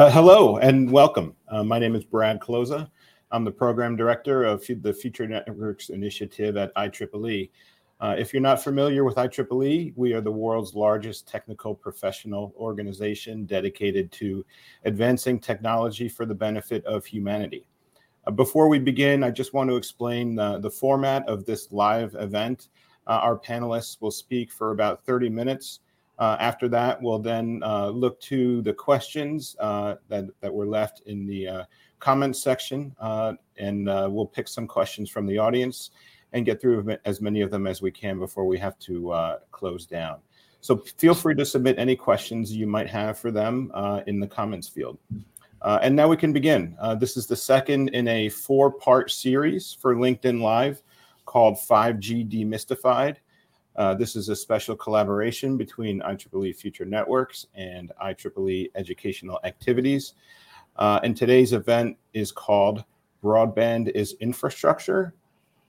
Uh, hello and welcome. Uh, my name is Brad Kloza. I'm the program director of the Future Networks Initiative at IEEE. Uh, if you're not familiar with IEEE, we are the world's largest technical professional organization dedicated to advancing technology for the benefit of humanity. Uh, before we begin, I just want to explain uh, the format of this live event. Uh, our panelists will speak for about 30 minutes. Uh, after that, we'll then uh, look to the questions that, that were left in the comments section, and we'll pick some questions from the audience and get through as many of them as we can before we have to uh, close down. So feel free to submit any questions you might have for them uh, in the comments field. Uh, and now we can begin. Uh, this is the second in a four part series for LinkedIn Live called 5G Demystified. Uh, this is a special collaboration between IEEE Future Networks and IEEE Educational Activities. Uh, and today's event is called Broadband is Infrastructure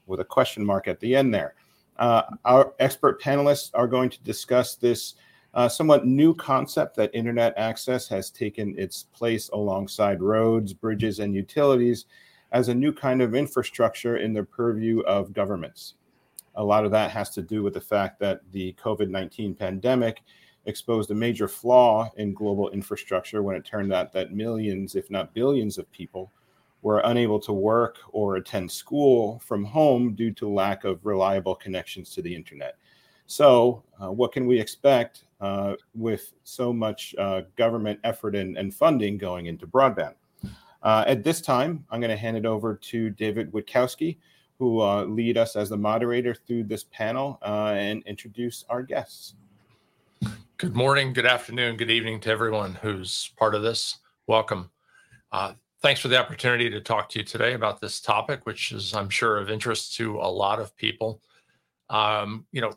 with a question mark at the end there. Uh, our expert panelists are going to discuss this uh, somewhat new concept that internet access has taken its place alongside roads, bridges, and utilities as a new kind of infrastructure in the purview of governments. A lot of that has to do with the fact that the COVID 19 pandemic exposed a major flaw in global infrastructure when it turned out that millions, if not billions, of people were unable to work or attend school from home due to lack of reliable connections to the internet. So, uh, what can we expect uh, with so much uh, government effort and, and, funding going into broadband? Uh, at this time, I'm going to hand it over to David Witkowski, who uh, lead us as the moderator through this panel uh, and introduce our guests. Good morning, good afternoon, good evening to everyone who's part of this. Welcome. Uh, Thanks for the opportunity to talk to you today about this topic, which is, I'm sure, of interest to a lot of people. Um, you know,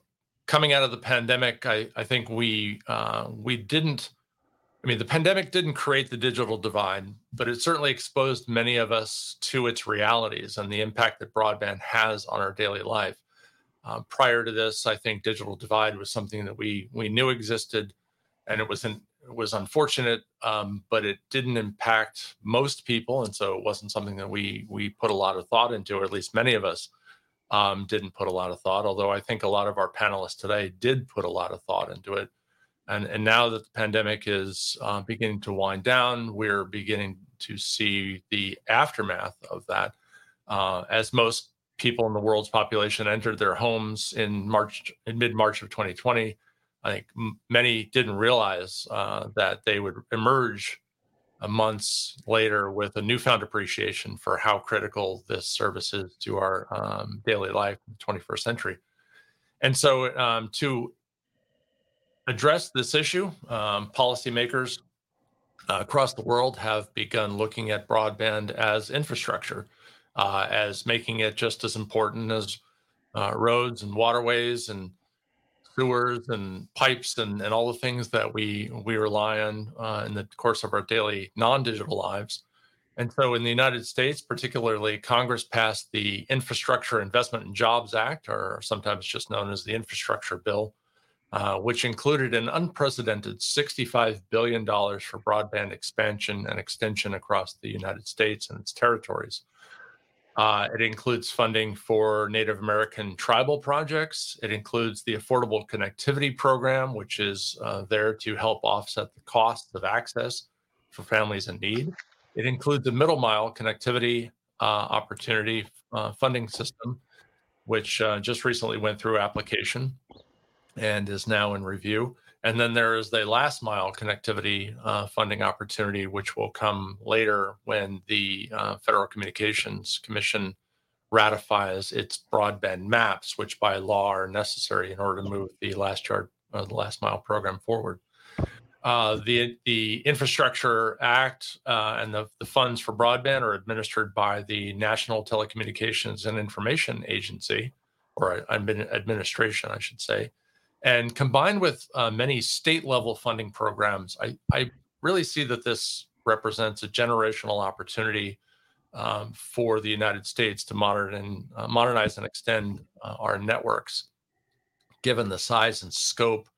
coming out of the pandemic, I, I think we uh, we didn't. I mean, the pandemic didn't create the digital divide, but it certainly exposed many of us to its realities and the impact that broadband has on our daily life. Uh, prior to this, I think digital divide was something that we we knew existed, and it was it was unfortunate, um, but it didn't impact most people, and so it wasn't something that we we put a lot of thought into, or at least many of us um, didn't put a lot of thought. Although I think a lot of our panelists today did put a lot of thought into it, and and now that the pandemic is uh, beginning to wind down, we're beginning to see the aftermath of that, uh, as most people in the world's population entered their homes in March, in mid March of 2020 I think m- many didn't realize uh, that they would emerge months later with a newfound appreciation for how critical this service is to our um, daily life in the 21st century. And so, um, to address this issue, um, policymakers uh, across the world have begun looking at broadband as infrastructure, uh, as making it just as important as uh, roads and waterways and sewers and pipes and, and all the things that we we rely on uh, in the course of our daily non-digital lives. And so in the United States, particularly, Congress passed the Infrastructure Investment and Jobs Act, or sometimes just known as the Infrastructure Bill, uh, which included an unprecedented $65 billion for broadband expansion and extension across the United States and its territories. Uh, it includes funding for Native American tribal projects. It includes the Affordable Connectivity Program, which is uh, there to help offset the costs of access for families in need. It includes the middle mile connectivity uh, opportunity uh, funding system, which uh, just recently went through application and is now in review. And then there is the last mile connectivity uh, funding opportunity, which will come later when the uh, Federal Communications Commission ratifies its broadband maps, which by law are necessary in order to move the last yard, uh, the last mile program forward. Uh, the the Infrastructure Act uh, and the, the funds for broadband are administered by the National Telecommunications and Information Agency, or administration, I should say. And combined with uh, many state level funding programs, I, I, really see that this represents a generational opportunity um, for the United States to modern and, uh, modernize and extend uh, our networks, given the size and scope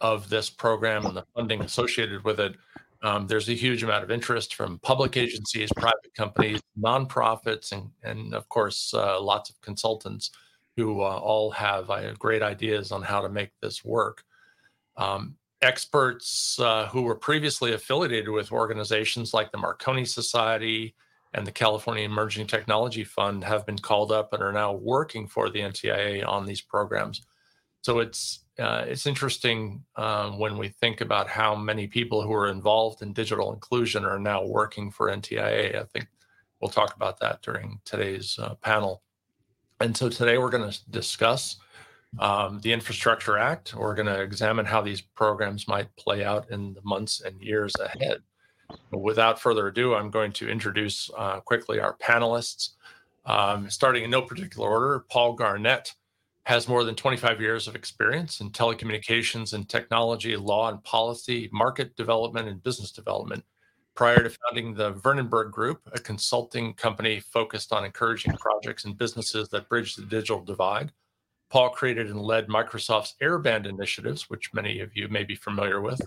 of this program and the funding associated with it. Um, there's a huge amount of interest from public agencies, private companies, nonprofits, and, and of course, uh, lots of consultants who uh, all have uh, great ideas on how to make this work. Um, experts uh, who were previously affiliated with organizations like the Marconi Society and the California Emerging Technology Fund have been called up and are now working for the NTIA on these programs. So it's uh, it's interesting um, when we think about how many people who are involved in digital inclusion are now working for NTIA. I think we'll talk about that during today's uh, panel. And so today we're going to discuss um, the Infrastructure Act. We're going to examine how these programs might play out in the months and years ahead. Without further ado, I'm going to introduce uh, quickly our panelists. Um, starting in no particular order, Paul Garnett has more than 25 years of experience in telecommunications and technology, law and policy, market development, and business development. Prior to founding the Vernonburg Group, a consulting company focused on encouraging projects and businesses that bridge the digital divide, Paul created and led Microsoft's Airband initiatives, which many of you may be familiar with,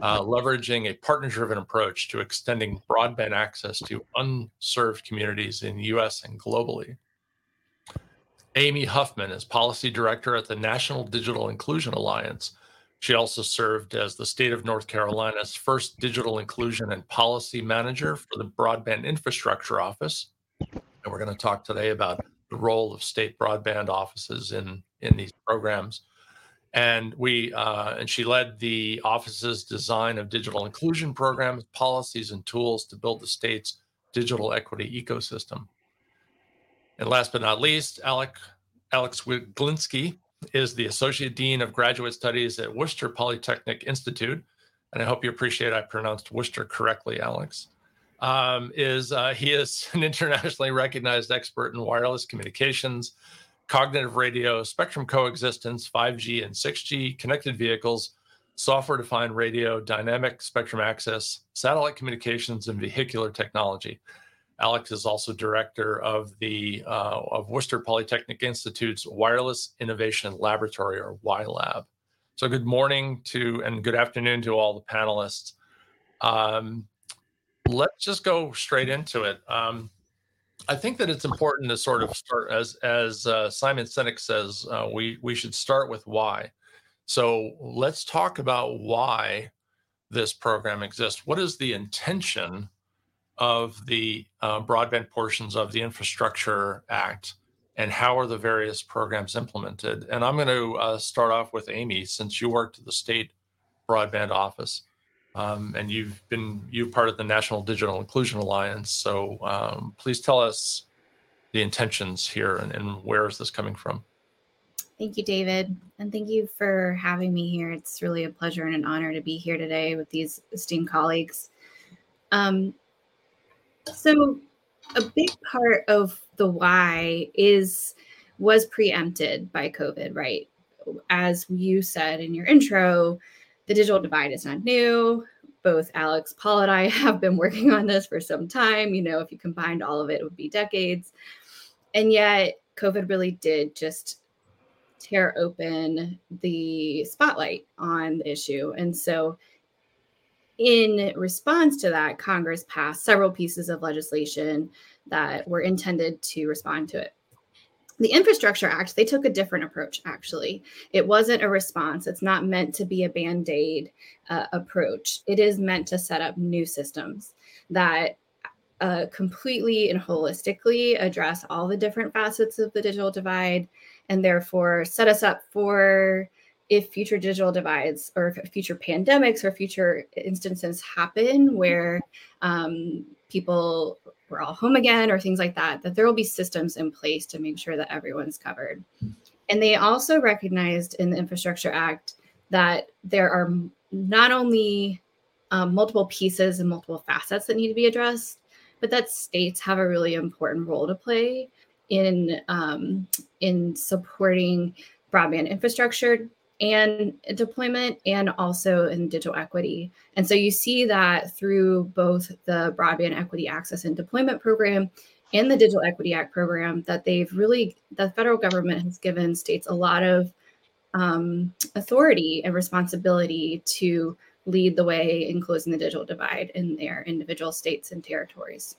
uh, leveraging a partner driven approach to extending broadband access to unserved communities in the US and globally. Amy Huffman is policy director at the National Digital Inclusion Alliance. She also served as the state of North Carolina's first digital inclusion and policy manager for the Broadband Infrastructure Office. And we're going to talk today about the role of state broadband offices in, in these programs. And we uh, and she led the office's design of digital inclusion programs, policies, and tools to build the state's digital equity ecosystem. And last but not least, Alec, Alex Wyglinski is the Associate Dean of Graduate Studies at Worcester Polytechnic Institute. And I hope you appreciate I pronounced Worcester correctly, Alex. Um, is uh, he is an internationally recognized expert in wireless communications, cognitive radio, spectrum coexistence, 5G and 6G, connected vehicles, software defined radio, dynamic spectrum access, satellite communications, and vehicular technology. Alex is also director of the uh, of Worcester Polytechnic Institute's Wireless Innovation Laboratory, or WILAB. So, good morning to and good afternoon to all the panelists. Um, let's just go straight into it. Um, I think that it's important to sort of start as as uh, Simon Sinek says, uh, we we should start with why. So let's talk about why this program exists. What is the intention of the uh, broadband portions of the Infrastructure Act and how are the various programs implemented? And I'm going to uh, start off with Amy, since you worked at the state broadband office. Um, and you've been you part of the National Digital Inclusion Alliance. So um, please tell us the intentions here and, and where is this coming from? Thank you, David. And thank you for having me here. It's really a pleasure and an honor to be here today with these esteemed colleagues. Um, so a big part of the why is was preempted by COVID, right? As you said in your intro, the digital divide is not new. Both Alex, Paul, and I have been working on this for some time. You know, if you combined all of it, it would be decades. And yet, COVID really did just tear open the spotlight on the issue. And so in response to that, Congress passed several pieces of legislation that were intended to respond to it. The Infrastructure Act, they took a different approach, actually. It wasn't a response, it's not meant to be a band aid uh, approach. It is meant to set up new systems that uh, completely and holistically address all the different facets of the digital divide and therefore set us up for if future digital divides or future pandemics or future instances happen where um, people were all home again or things like that, that there will be systems in place to make sure that everyone's covered. And they also recognized in the Infrastructure Act that there are not only um, multiple pieces and multiple facets that need to be addressed, but that states have a really important role to play in um, in supporting broadband infrastructure and deployment and also in digital equity. And so you see that through both the Broadband Equity Access and Deployment Program and the Digital Equity Act program that they've really, the federal government has given states a lot of um, authority and responsibility to lead the way in closing the digital divide in their individual states and territories.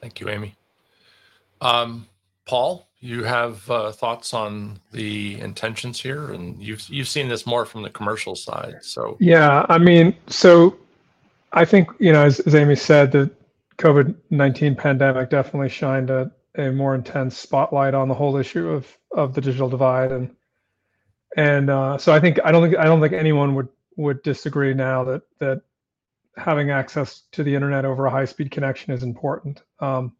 Thank you, Amy. Um, Paul, you have uh, thoughts on the intentions here, and you've you've seen this more from the commercial side. So yeah, I mean, so I think you know, as, as Amy said, the COVID nineteen pandemic definitely shined a, a more intense spotlight on the whole issue of of the digital divide, and and uh, so I think I don't think I don't think anyone would would disagree now that that having access to the internet over a high speed connection is important. Um,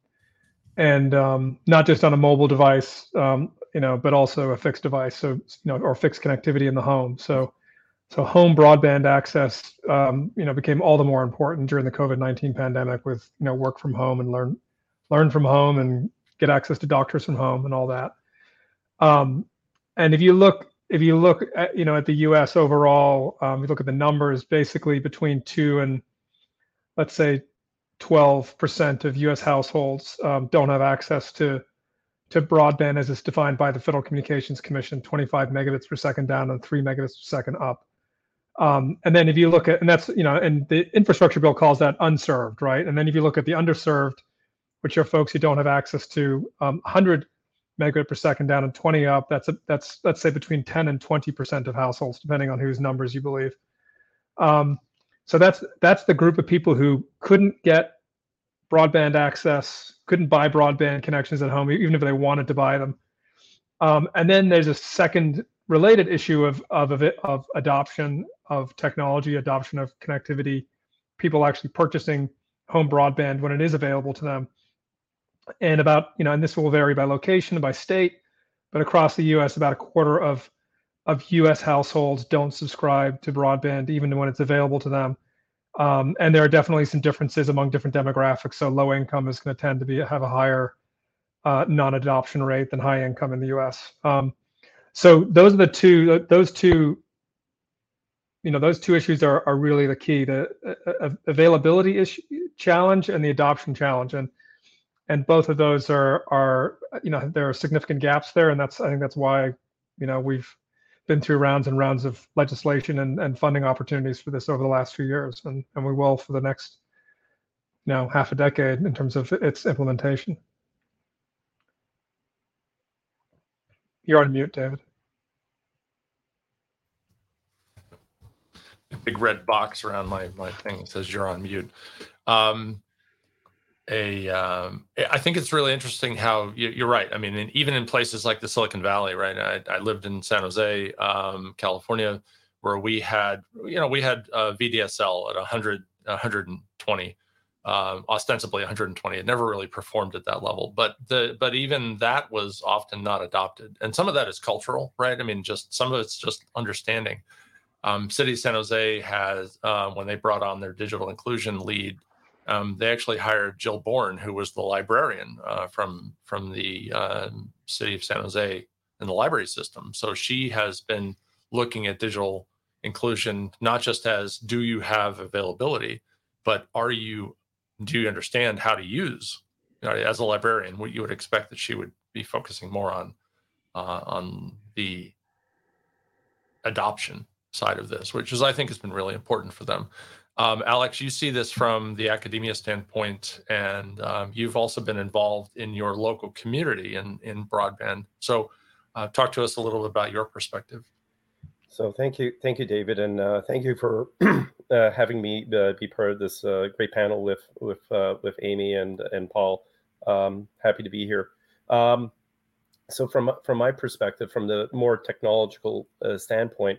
and um, not just on a mobile device, um, you know, but also a fixed device, so you know, or fixed connectivity in the home. So, so home broadband access, um, you know, became all the more important during the COVID nineteen pandemic, with you know, work from home and learn, learn from home and get access to doctors from home and all that. Um, and if you look, if you look at, you know, at the U.S. overall, um, you look at the numbers, basically between two and let's say 12% of US households um, don't have access to to broadband as it's defined by the Federal Communications Commission, 25 megabits per second down and 3 megabits per second up. Um, and then if you look at, and that's, you know, and the infrastructure bill calls that unserved, right? And then if you look at the underserved, which are folks who don't have access to um, 100 megabit per second down and 20 up, that's, a, that's, let's say between 10 and 20% of households, depending on whose numbers you believe. Um, so that's that's the group of people who couldn't get broadband access, couldn't buy broadband connections at home, even if they wanted to buy them. Um, and then there's a second related issue of of of, of adoption of technology, adoption of connectivity, people actually purchasing home broadband when it is available to them. And about you know, and this will vary by location by state, but across the U.S., about a quarter of of U.S. households don't subscribe to broadband even when it's available to them. Um, and there are definitely some differences among different demographics. So low income is going to tend to be have a higher uh, non-adoption rate than high income in the U.S. Um, so those are the two. Those two. You know, those two issues are are really the key: the uh, availability issue challenge and the adoption challenge. And and both of those are are you know there are significant gaps there, and that's I think that's why you know we've been through rounds and rounds of legislation and, and funding opportunities for this over the last few years, and, and we will for the next you know half a decade in terms of its implementation. You're on mute, David. big red box around my my thing says you're on mute. Um, a um, I think it's really interesting how you, are right. I mean, even in places like the Silicon Valley, right? I, I lived in San Jose, um, California, where we had, you know, we had uh, VDSL at 100, 120, um, ostensibly 120. It never really performed at that level, but the but even that was often not adopted, and some of that is cultural, right? I mean, just some of it's just understanding. Um, City San Jose has uh, when they brought on their digital inclusion lead um, they actually hired Jill Bourne, who was the librarian uh, from from the uh, city of San Jose in the library system. So she has been looking at digital inclusion not just as do you have availability, but are you do you understand how to use? You know, as a librarian, what you would expect that she would be focusing more on uh, on the adoption side of this, which is I think has been really important for them. Um, Alex, you see this from the academia standpoint, and um, you've also been involved in your local community in, in broadband. So, uh, talk to us a little bit about your perspective. So, thank you, thank you, David, and uh, thank you for uh, having me uh, be part of this uh, great panel with with uh, with Amy and and Paul. Um, happy to be here. Um, so, from from my perspective, from the more technological standpoint.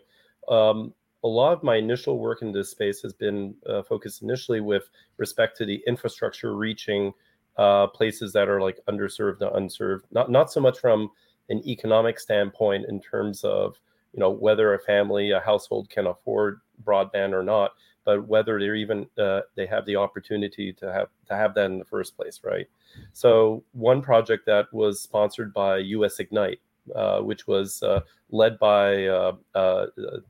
Um, a lot of my initial work in this space has been uh, focused initially with respect to the infrastructure reaching uh, places that are like underserved and unserved. Not not so much from an economic standpoint in terms of you know whether a family, a household can afford broadband or not, but whether they're even uh, they have the opportunity to have to have that in the first place, right? So one project that was sponsored by US Ignite uh, which was uh, led by uh, uh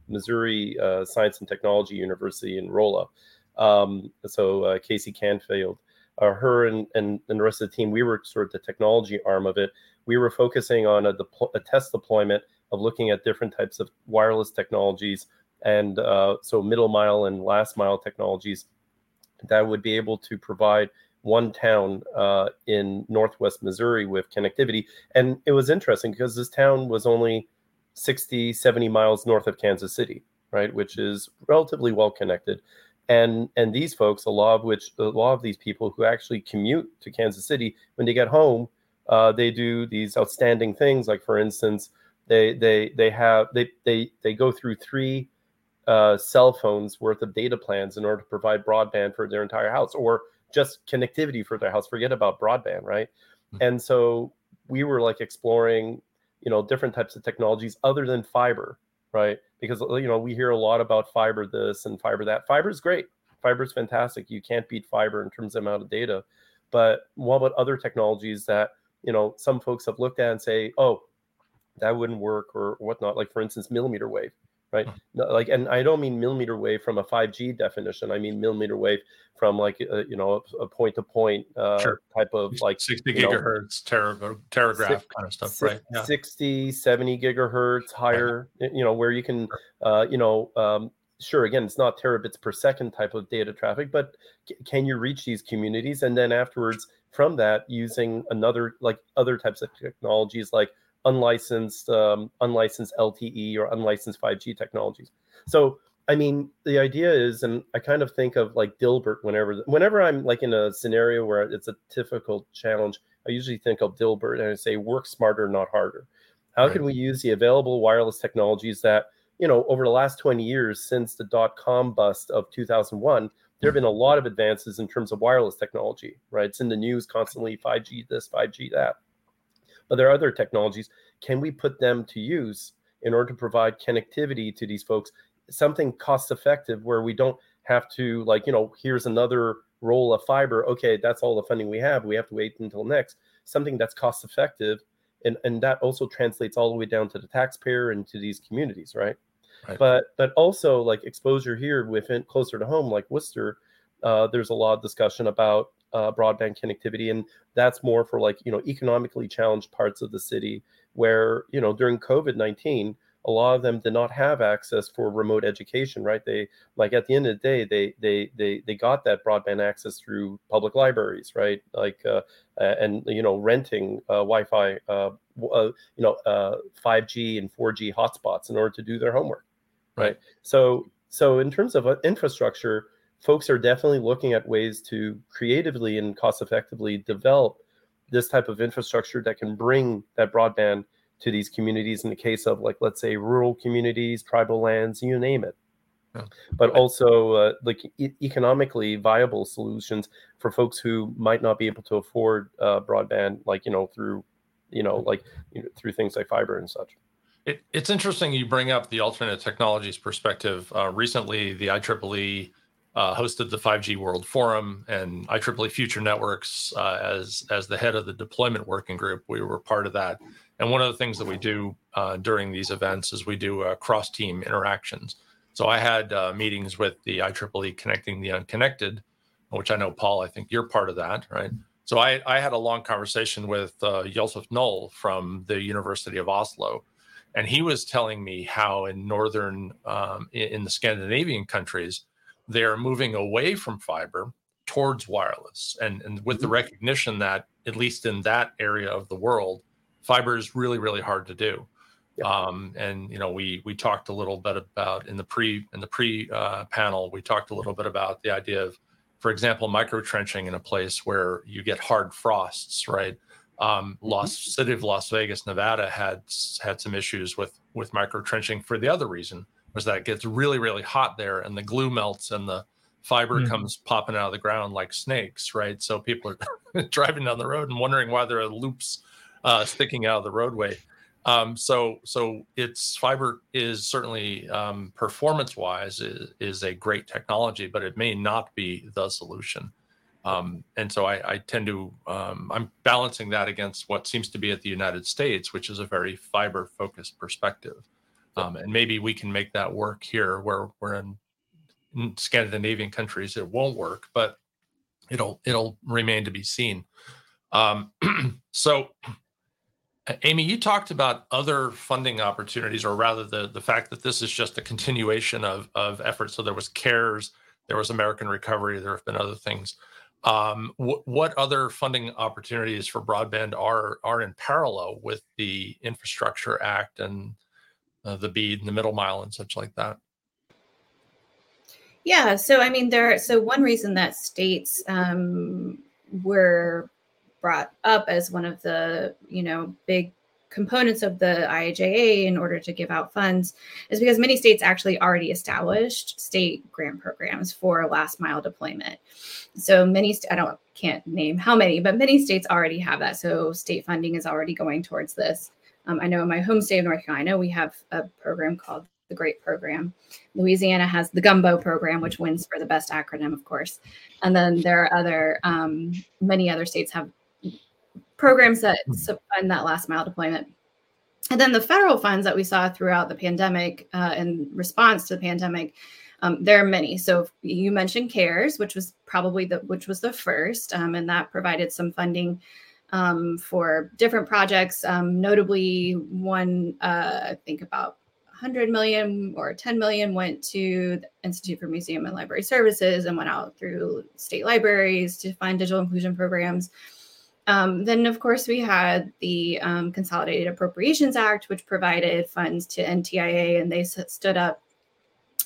Missouri Science and Technology University in Rolla. Um, so Casey Canfield, her and, and, and, the rest of the team, we were sort of the technology arm of it. We were focusing on a, a test deployment of looking at different types of wireless technologies and so middle mile and last mile technologies that would be able to provide one town uh, in northwest Missouri with connectivity. And it was interesting because this town was only 60, 70 miles north of Kansas City, right, which is relatively well connected. And and these folks, a lot of which a lot of these people who actually commute to Kansas City, when they get home, uh, they do these outstanding things. Like for instance, they they they have they they they go through three uh, cell phones worth of data plans in order to provide broadband for their entire house or just connectivity for their house. Forget about broadband right? Mm-hmm. and so we were like exploring you know different types of technologies other than fiber right? Because you know we hear a lot about fiber this and fiber that. Fiber is great. Fiber is fantastic. You can't beat fiber in terms of amount of data. But what about other technologies that you know some folks have looked at and say oh that wouldn't work or whatnot like for instance millimeter wave right? Like, and I don't mean millimeter wave from a 5G definition. I mean millimeter wave from like a, uh, you know a point to point type of like 60 gigahertz know, Terragraph six, kind of stuff, six, right? Yeah. 60, 70 gigahertz higher, right. you know, where you can, uh, you know, um, sure again it's not terabits per second type of data traffic but c- can you reach these communities and then afterwards from that using another like other types of technologies like unlicensed um, unlicensed LTE or unlicensed 5G technologies. So I mean, the idea is, and I kind of think of like Dilbert whenever whenever I'm like in a scenario where it's a difficult challenge, I usually think of Dilbert and I say work smarter, not harder. How right. can we use the available wireless technologies that you know over the last 20 years since the dot com bust of 2001 there have been a lot of advances in terms of wireless technology right it's in the news constantly 5g this 5g that but there are other technologies. Can we put them to use in order to provide connectivity to these folks? Something cost effective where we don't have to like, you know, here's another roll of fiber. Okay, that's all the funding we have. We have to wait until next. Something that's cost effective. And, and that also translates all the way down to the taxpayer and to these communities, right? right. But but also like exposure here within closer to home, like Worcester, uh, there's a lot of discussion about uh, broadband connectivity, and that's more for like you know economically challenged parts of the city where you know during COVID nineteen, a lot of them did not have access for remote education. Right? They like at the end of the day, they they they they got that broadband access through public libraries, right? Like uh, and you know renting uh, Wi-Fi, uh, uh you know 5G uh, and 4G hotspots in order to do their homework, right? right? So so in terms of uh, infrastructure folks are definitely looking at ways to creatively and cost effectively develop this type of infrastructure that can bring that broadband to these communities in the case of like let's say rural communities tribal lands you name it. Yeah. but also uh, like e- economically viable solutions for folks who might not be able to afford uh, broadband like you know through you know like you know, through things like fiber and such. It, it's interesting you bring up the alternate technologies perspective. Uh, recently the ieee uh, hosted the 5G World Forum and IEEE Future Networks uh, as as the head of the deployment working group. We were part of that. And one of the things that we do uh, during these events is we do uh, cross team interactions. So I had uh, meetings with the IEEE Connecting the Unconnected, which I know Paul, I think you're part of that, right? So I, I had a long conversation with uh, Josef from the University of Oslo, and he was telling me how in northern um, in the Scandinavian countries they're moving away from fiber towards wireless and and with the mm-hmm. recognition that at least in that area of the world fiber is really really hard to do yeah. um, and you know we we talked a little bit about in the pre in the pre uh, panel we talked a little bit about the idea of for example micro trenching in a place where you get hard frosts right um, mm-hmm. Las City of Las Vegas, Nevada had had some issues with with micro trenching for the other reason was that it gets really really hot there and the glue melts and the fiber mm. comes popping out of the ground like snakes right? So people are driving down the road and wondering why there are loops uh, sticking out of the roadway. Um, so so its fiber is certainly um, performance wise is, is, a great technology but it may not be the solution. Um, and so I, I tend to um, i'm balancing that against what seems to be at the united states which is a very fiber focused perspective um, and maybe we can make that work here where we're in, in Scandinavian countries. It won't work, but it'll it'll remain to be seen. Um, so Amy, you talked about other funding opportunities, or rather, the the fact that this is just a continuation of of efforts. So there was CARES, there was American Recovery, there have been other things. Um, wh- what other funding opportunities for broadband are are in parallel with the Infrastructure Act and uh, the BEAD and the Middle Mile and such like that? Yeah, so I mean, there. Are, So one reason that states um, were brought up as one of the you know big components of the IIJA in order to give out funds is because many states actually already established state grant programs for last mile deployment. So many, I don't can't name how many, but many states already have that. So state funding is already going towards this. Um, I know in my home state of North Carolina, we have a program called the GREAT program. Louisiana has the Gumbo program, which wins for the best acronym, of course. And then there are other, um, many other states have programs that hmm. fund that last mile deployment. And then the federal funds that we saw throughout the pandemic uh, in response to the pandemic, um, there are many. So you mentioned CARES, which was probably the which was the first, um, and that provided some funding um, for different projects. Um, notably, one uh, I think about 100 million or 10 million went to the Institute for Museum and Library Services and went out through state libraries to fund digital inclusion programs. Um, then, of course, we had the um, Consolidated Appropriations Act, which provided funds to NTIA, and they stood up,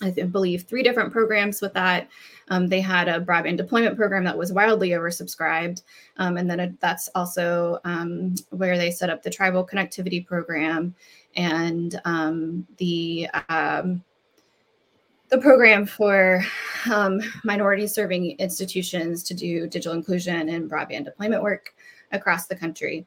I believe, three different programs with that. Um, they had a broadband deployment program that was wildly oversubscribed, um, and then a, that's also um, where they set up the Tribal Connectivity Program and um, the the program for um, minority serving institutions to do digital inclusion and broadband deployment work across the country.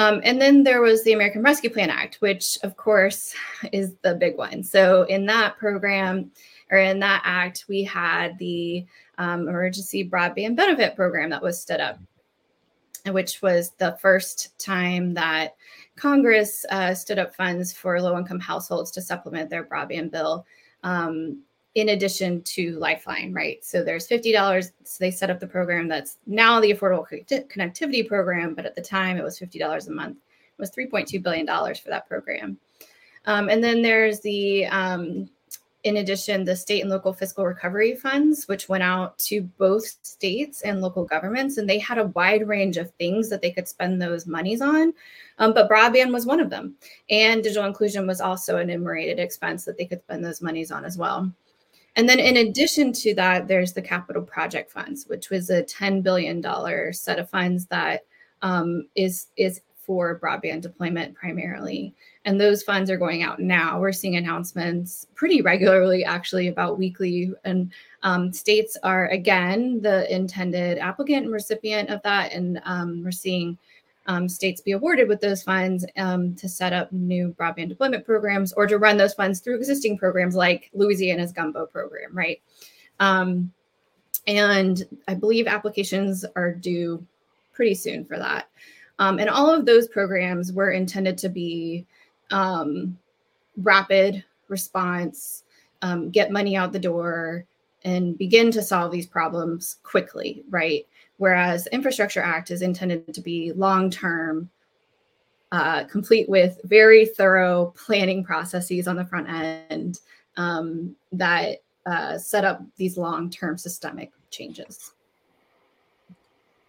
Um, and then there was the American Rescue Plan Act, which of course is the big one. So in that program or in that act, we had the um, Emergency Broadband Benefit Program that was stood up, which was the first time that Congress uh, stood up funds for low income households to supplement their broadband bill. Um, in addition to Lifeline, right? So there's $50. So they set up the program that's now the Affordable Connectivity Program, but at the time it was $50 a month. It was $3.2 billion for that program. Um, and then there's the, um, in addition, the state and local fiscal recovery funds, which went out to both states and local governments. And they had a wide range of things that they could spend those monies on. Um, but broadband was one of them. And digital inclusion was also an enumerated expense that they could spend those monies on as well. And then in addition to that, there's the capital project funds, which was a $10 billion set of funds that um, is is for broadband deployment primarily. And those funds are going out now. We're seeing announcements pretty regularly, actually, about weekly. And um, states are, again, the intended applicant and recipient of that. And um, we're seeing um, states be awarded with those funds um, to set up new broadband deployment programs or to run those funds through existing programs like Louisiana's Gumbo program, right? Um, and I believe applications are due pretty soon for that. Um, and all of those programs were intended to be um, rapid response, um, get money out the door, and begin to solve these problems quickly, right? Whereas Infrastructure Act is intended to be long term, uh, complete with very thorough planning processes on the front end um, that uh, set up these long term systemic changes.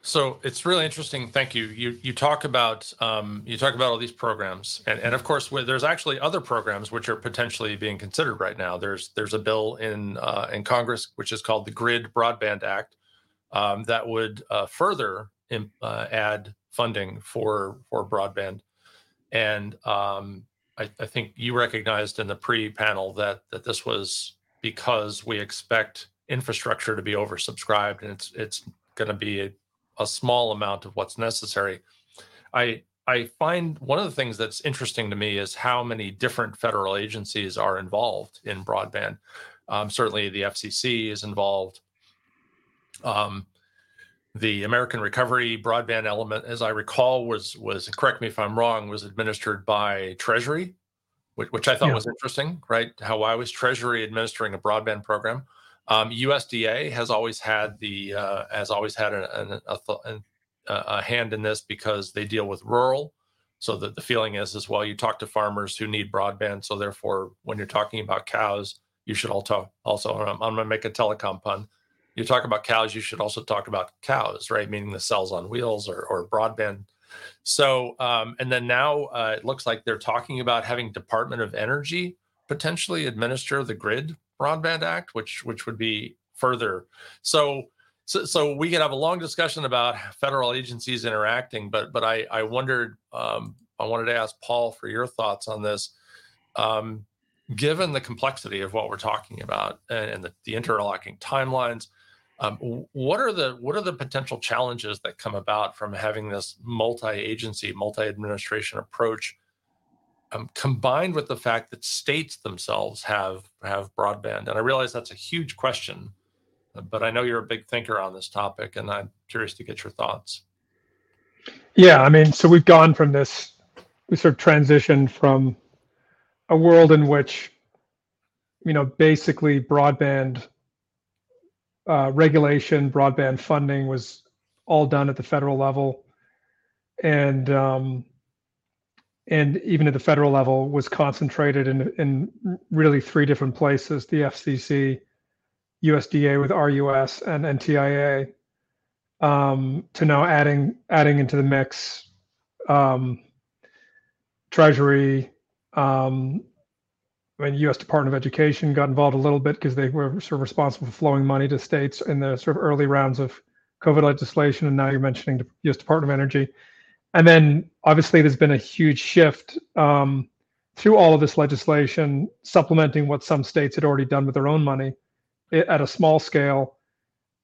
So it's really interesting. Thank you. You you talk about um, you talk about all these programs, and, and of course, there's actually other programs which are potentially being considered right now. There's there's a bill in uh, in Congress which is called the Grid Broadband Act, um, that would uh, further imp, uh, add funding for for broadband. And um, I, I, think you recognized in the pre-panel that that this was because we expect infrastructure to be oversubscribed, and it's it's going to be a, a small amount of what's necessary. I I find one of the things that's interesting to me is how many different federal agencies are involved in broadband. Um, certainly, the FCC is involved. Um, the American Recovery Broadband element, as I recall, was was correct me if I'm wrong, was administered by Treasury, which, which I thought yeah. was interesting. Right? How why was Treasury administering a broadband program? Um, USDA has always had the uh, has always had an, an, a, a, a, hand in this because they deal with rural so that the feeling is as well you talk to farmers who need broadband so therefore when you're talking about cows you should also also i'm, I'm going to make a telecom pun you talk about cows you should also talk about cows right? Meaning the cells on wheels or, or broadband. So um, and then now uh, it looks like they're talking about having department of energy potentially administer the grid broadband act which which would be further. So so, so we could have a long discussion about federal agencies interacting, but but I I wondered um, I wanted to ask Paul for your thoughts on this. Um, given the complexity of what we're talking about and, and the, the, interlocking timelines, um, what are the what are the potential challenges that come about from having this multi-agency, multi-administration approach, um, combined with the fact that states themselves have have broadband? And I realize that's a huge question but I know you're a big thinker on this topic, and I'm curious to get your thoughts. Yeah, I mean, so we've gone from this, we sort of transitioned from a world in which, you know, basically broadband uh, regulation, broadband funding was all done at the federal level, and um, and even at the federal level was concentrated in in really three different places: the FCC, USDA with RUS and NTIA um, to now adding adding into the mix um, Treasury. Um, Mean, U.S. Department of Education got involved a little bit because they were sort of responsible for flowing money to states in the sort of early rounds of COVID legislation, and now you're mentioning the U.S. Department of Energy. And then obviously there's been a huge shift um, through all of this legislation, supplementing what some states had already done with their own money at a small scale,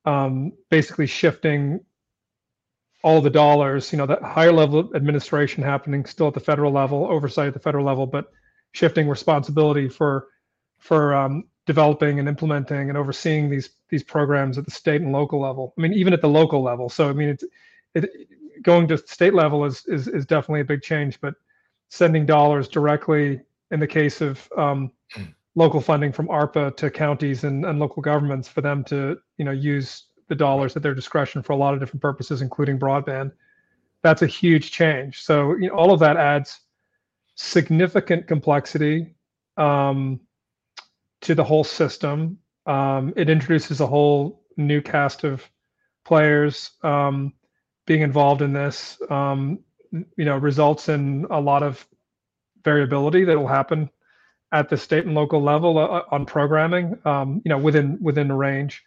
um, basically shifting all the dollars, you know, that higher level administration happening still at the federal level, oversight at the federal level, but shifting responsibility for for um, developing and implementing and overseeing these these programs at the state and local level. I mean, even at the local level. So I mean, it's it, going to state level is, is is definitely a big change, but sending dollars directly in the case of um, hmm local funding from ARPA to counties and, and local governments for them to you know use the dollars at their discretion for a lot of different purposes, including broadband. That's a huge change. So you know, all of that adds significant complexity um, to the whole system. Um, it introduces a whole new cast of players um, being involved in this. Um, you know, results in a lot of variability that will happen at the state and local level uh, on programming, um, you know, within within the range.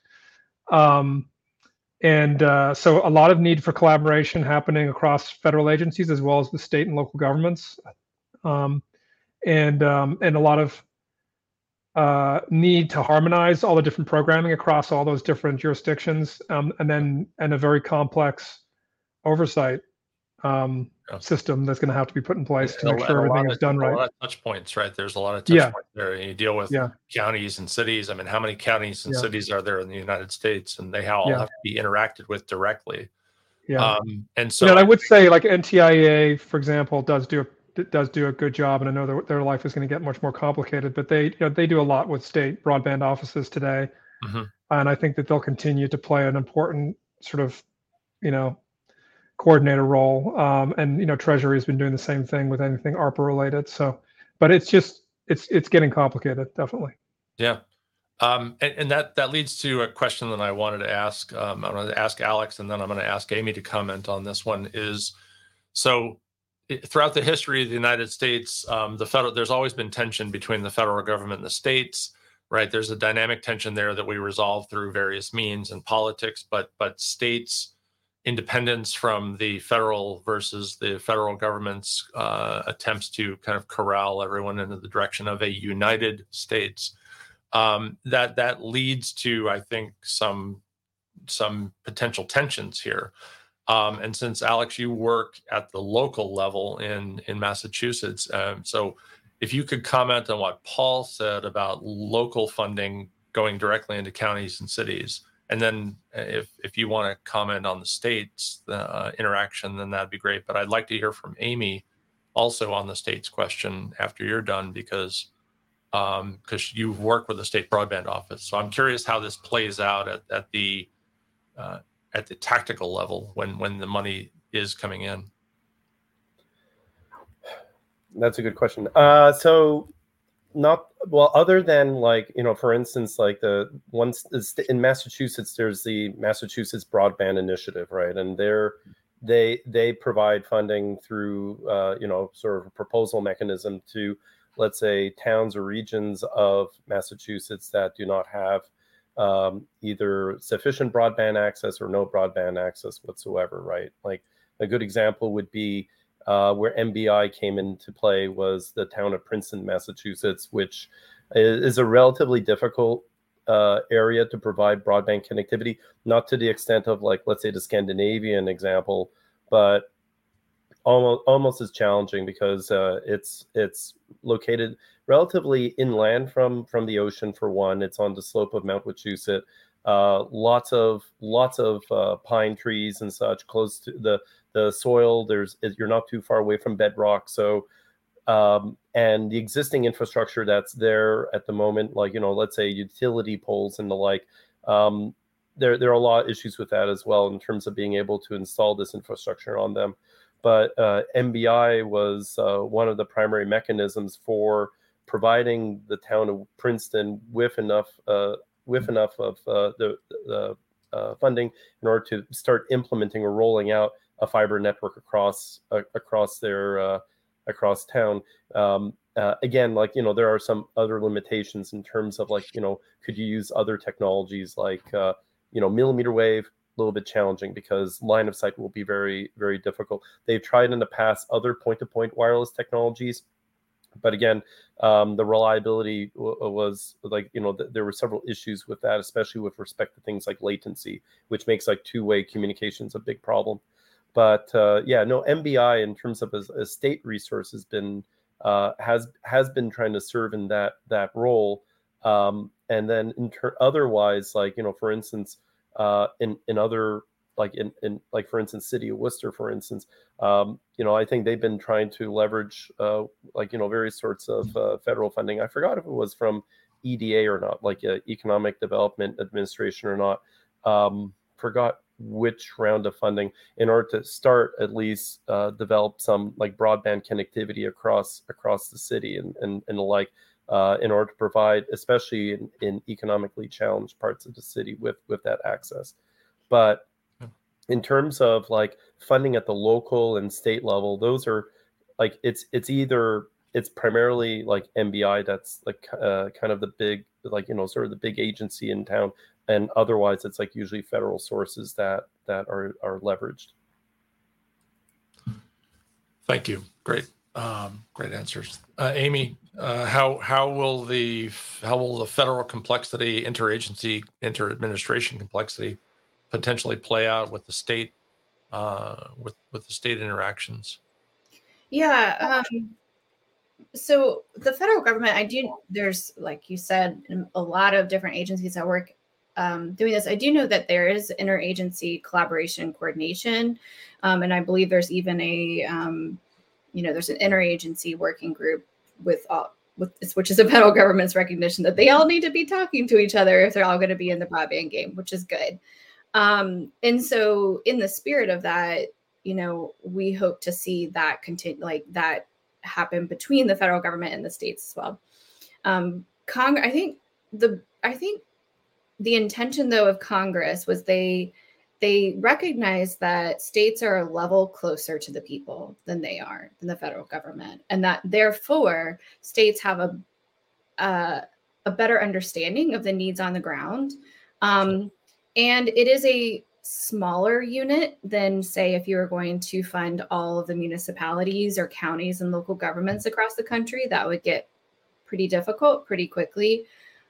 Um, and uh, so a lot of need for collaboration happening across federal agencies as well as the state and local governments, um, and um, and a lot of uh, need to harmonize all the different programming across all those different jurisdictions, um, and then and a very complex oversight um, yeah. system that's going to have to be put in place to make sure everything is done right. A lot of touch points, right? There's a lot of touch yeah. points there. You deal with yeah. counties and cities. I mean, how many counties and cities are there in the United States, and they all have to be interacted with directly. Yeah, um, and so you know, I would say like NTIA, for example, does do a, does do a good job, and I know their, their life is going to get much more complicated, but they you know, they do a lot with state broadband offices today, mm-hmm. and I think that they'll continue to play an important sort of you know coordinator role. Um, and you know, Treasury has been doing the same thing with anything ARPA related. So, but it's just it's it's getting complicated, definitely. Yeah. Um, and, and, that that leads to a question that I wanted to ask. Um, I'm going to ask Alex, and then I'm going to ask Amy to comment on this one. Is so throughout the history of the United States, um, the federal there's always been tension between the federal government and the states. Right, there's a dynamic tension there that we resolve through various means and politics, but but states independence from the federal versus the federal government's uh, attempts to kind of corral everyone into the direction of a united states um, that that leads to i think some some potential tensions here um, and since alex you work at the local level in in massachusetts um, so if you could comment on what paul said about local funding going directly into counties and cities and then uh, if if you want to comment on the states uh, interaction, then that'd be great. But I'd like to hear from Amy also on the states question after you're done because because um, you've worked with the state broadband office. So I'm curious how this plays out at, at the uh, at the tactical level when when the money is coming in. that's a good question. Uh, so not well other than like you know for instance like the once in massachusetts there's the massachusetts broadband initiative right and they're they they provide funding through uh, you know sort of a proposal mechanism to let's say towns or regions of massachusetts that do not have um, either sufficient broadband access or no broadband access whatsoever right? Like a good example would be uh, where MBI came into play was the town of Princeton, Massachusetts, which is a relatively difficult uh, area to provide broadband connectivity, not to the extent of like, let's say the Scandinavian example, but almost almost as challenging because uh, it's it's located relatively inland from from the ocean for one. It's on the slope of Mount Wachusett. Uh, lots of lots of uh, pine trees and such close to the the soil there's you're not too far away from bedrock so um, and the existing infrastructure that's there at the moment like you know let's say utility poles and the like um, there there are a lot of issues with that as well in terms of being able to install this infrastructure on them but uh, MBI was uh, one of the primary mechanisms for providing the town of Princeton with enough uh, with enough of uh, the, the uh, funding in order to start implementing or rolling out a fiber network across uh, across their uh, across town. Um, uh, again, like you know, there are some other limitations in terms of like you know, could you use other technologies like uh, you know millimeter wave? Little bit challenging because line of sight will be very very difficult. They've tried in the past other point-to-point wireless technologies but again um, the reliability w- was like you know th- there were several issues with that especially with respect to things like latency which makes like two-way communications a big problem but uh, yeah, no, MBI in terms of a, a state resource has been uh, has has been trying to serve in that that role. Um, and then in otherwise, like you know, for instance, uh, in in other like in, in like for instance, City of Worcester, for instance, um, you know, I think they've been trying to leverage uh, like you know various sorts of uh, federal funding. I forgot if it was from EDA or not, like uh, Economic Development Administration or not. Um, forgot which round of funding in order to start at least uh, develop some like broadband connectivity across across the city and and, and the like uh, in order to provide especially in, in economically challenged parts of the city with with that access. But in terms of like funding at the local and state level those are like it's it's either it's primarily like MBI that's like uh, kind of the big like you know sort of the big agency in town. And otherwise it's like usually federal sources that that are are leveraged. Thank you. Great um, great answers uh, amy uh, how how will the how will the federal complexity interagency interadministration complexity potentially play out with the state uh, with with the state interactions yeah um, so the federal government i do there's like you said a lot of different agencies that work um, doing this. I do know that there is interagency collaboration coordination, um, and I believe there's even a, um, you know, there's an interagency working group with all, with which is the federal government's recognition that they all need to be talking to each other if they're all going to be in the broadband game, which is good. Um, and so, in the spirit of that, you know, we hope to see that continue, like that happen between the federal government and the states as well. Um, I think the I think the intention though of congress was they they recognize that states are a level closer to the people than they are than the federal government and that therefore states have a a better understanding of the needs on the ground. Um, and it is a smaller unit than say if you were going to fund all of the municipalities or counties and local governments across the country that would get pretty difficult pretty quickly.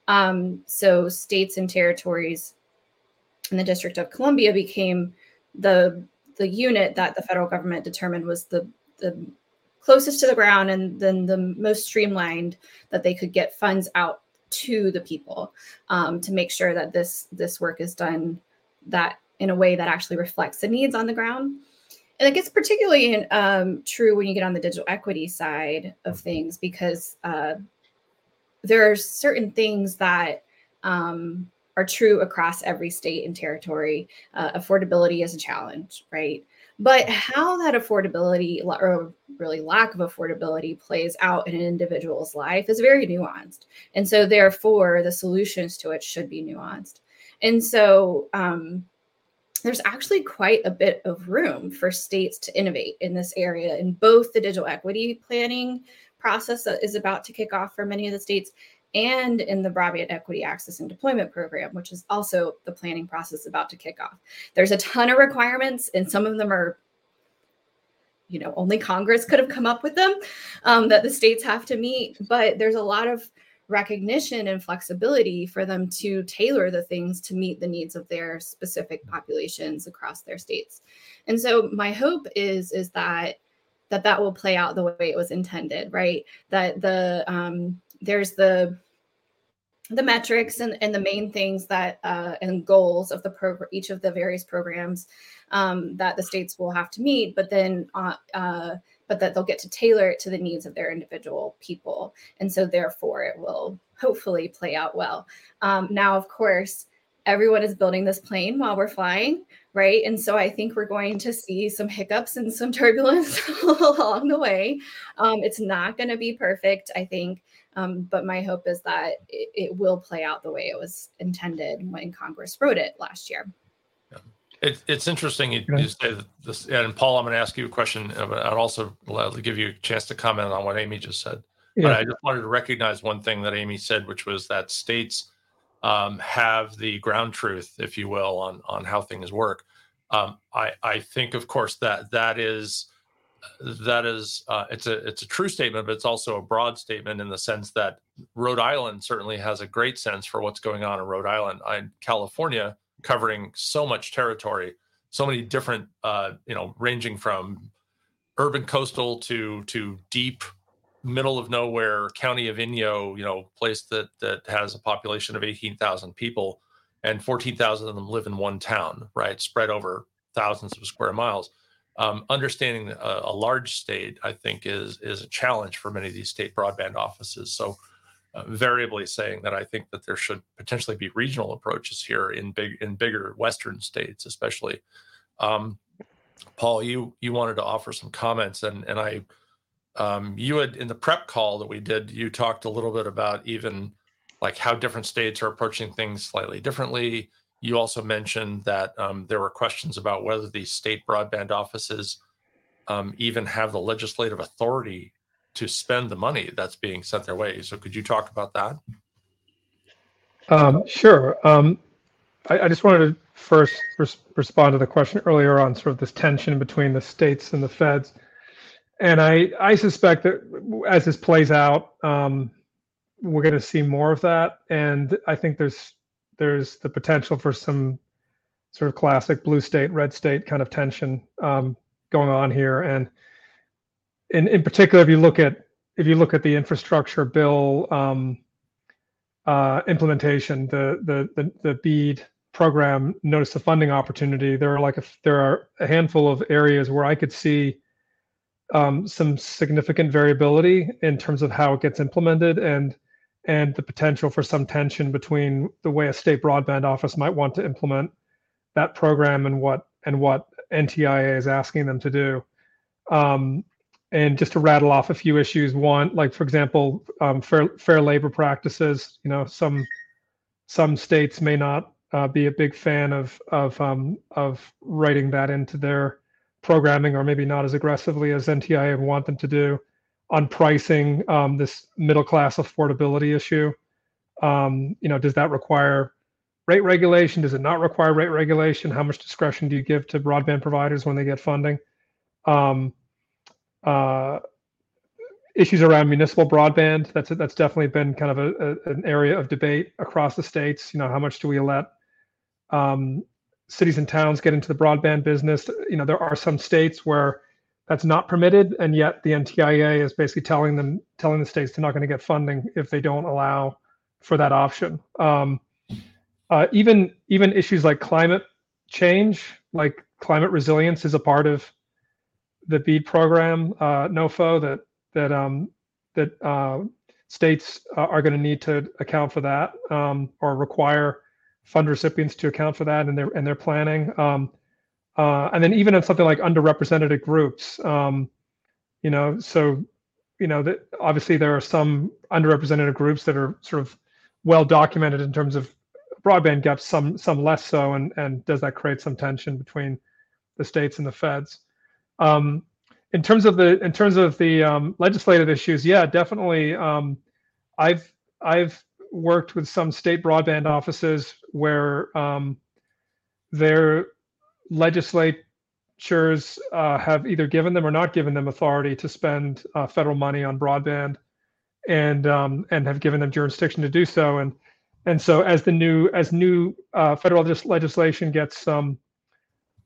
Um, so states and territories the District of Columbia became the the unit that the federal government determined was the the closest to the ground and then the most streamlined that they could get funds out to the people um, to make sure that this this work is done that in a way that actually reflects the needs on the ground. And it gets particularly um, true when you get on the digital equity side of things because uh, there are certain things that um, are true across every state and territory. Uh, affordability is a challenge, right? But how that affordability or really lack of affordability plays out in an individual's life is very nuanced. And so, therefore, the solutions to it should be nuanced. And so, um, there's actually quite a bit of room for states to innovate in this area in both the digital equity planning process that is about to kick off for many of the states and in the broadband equity access and deployment program which is also the planning process about to kick off. There's a ton of requirements and some of them are you know only congress could have come up with them um, that the states have to meet but there's a lot of recognition and flexibility for them to tailor the things to meet the needs of their specific populations across their states. And so my hope is is that that that will play out the way it was intended right? That the um, there's the the metrics and, and the main things that uh, and goals of the program each of the various programs um, that the states will have to meet but then uh, uh, but that they'll get to tailor it to the needs of their individual people. And so, therefore, it will hopefully play out well. Um, now, of course, everyone is building this plane while we're flying, right? And so, I think we're going to see some hiccups and some turbulence along the way. Um, it's not going to be perfect, I think. Um, but my hope is that it, it will play out the way it was intended when Congress wrote it last year. It, it's interesting you, you, say this, and Paul, I'm going to ask you a question, uh, but I'd also give you a chance to comment on what Amy just said. Yeah. But I just wanted to recognize one thing that Amy said, which was that states um, have the ground truth, if you will, on on how things work. Um, I I think, of course, that that is that is uh, it's a it's a true statement, but it's also a broad statement in the sense that Rhode Island certainly has a great sense for what's going on in Rhode Island. I, California covering so much territory, so many different, uh, you know, ranging from urban coastal to to deep middle of nowhere county of Inyo, you know, place that that has a population of 18,000 people and 14,000 of them live in one town, right? Spread over thousands of square miles. Um, understanding a, a, large state, I think, is is a challenge for many of these state broadband offices. So uh, variably saying that I think that there should potentially be regional approaches here in big in bigger Western states, especially. Um, Paul, you you wanted to offer some comments, and and I, um, you had in the prep call that we did, you talked a little bit about even like how different states are approaching things slightly differently. You also mentioned that um, there were questions about whether these state broadband offices um, even have the legislative authority to spend the money that's being sent their way. So could you talk about that? Um, sure. Um, I, I, just wanted to first res- respond to the question earlier on sort of this tension between the states and the feds. And I, I suspect that as this plays out, um, we're going to see more of that. And I think there's there's the potential for some sort of classic blue state, red state kind of tension um, going on here. And in in particular, if you look at if you look at the infrastructure bill um, uh, implementation, the, the the the BEAD program notice the funding opportunity. There are like a, there are a handful of areas where I could see um, some significant variability in terms of how it gets implemented and and the potential for some tension between the way a state broadband office might want to implement that program and what and what NTIA is asking them to do. Um, and just to rattle off a few issues one like for example um, fair fair labor practices you know some some states may not uh, be a big fan of of um, of writing that into their programming or maybe not as aggressively as NTIA would want them to do on pricing um, this middle class affordability issue um, you know does that require rate regulation does it not require rate regulation how much discretion do you give to broadband providers when they get funding um, uh, issues around municipal broadband. That's that's definitely been kind of a, a, an area of debate across the states. You know, how much do we let um, cities and towns get into the broadband business? You know, there are some states where that's not permitted, and yet the NTIA is basically telling them, telling the states they're not going to get funding if they don't allow for that option. Um, uh, even even issues like climate change, like climate resilience, is a part of the BEAD program, uh, NOFO, that that um, that uh, states are going to need to account for that um, or require fund recipients to account for that and their in their planning. Um, uh, and then even in something like underrepresented groups, um, you know, so you know that obviously there are some underrepresented groups that are sort of well documented in terms of broadband gaps, some some less so, and and does that create some tension between the states and the feds? Um, in terms of the in terms of the um, legislative issues, yeah, definitely. Um, I've I've worked with some state broadband offices where um, their legislatures uh, have either given them or not given them authority to spend uh, federal money on broadband, and um, and have given them jurisdiction to do so. And and so as the new as new uh, federal legislation gets um,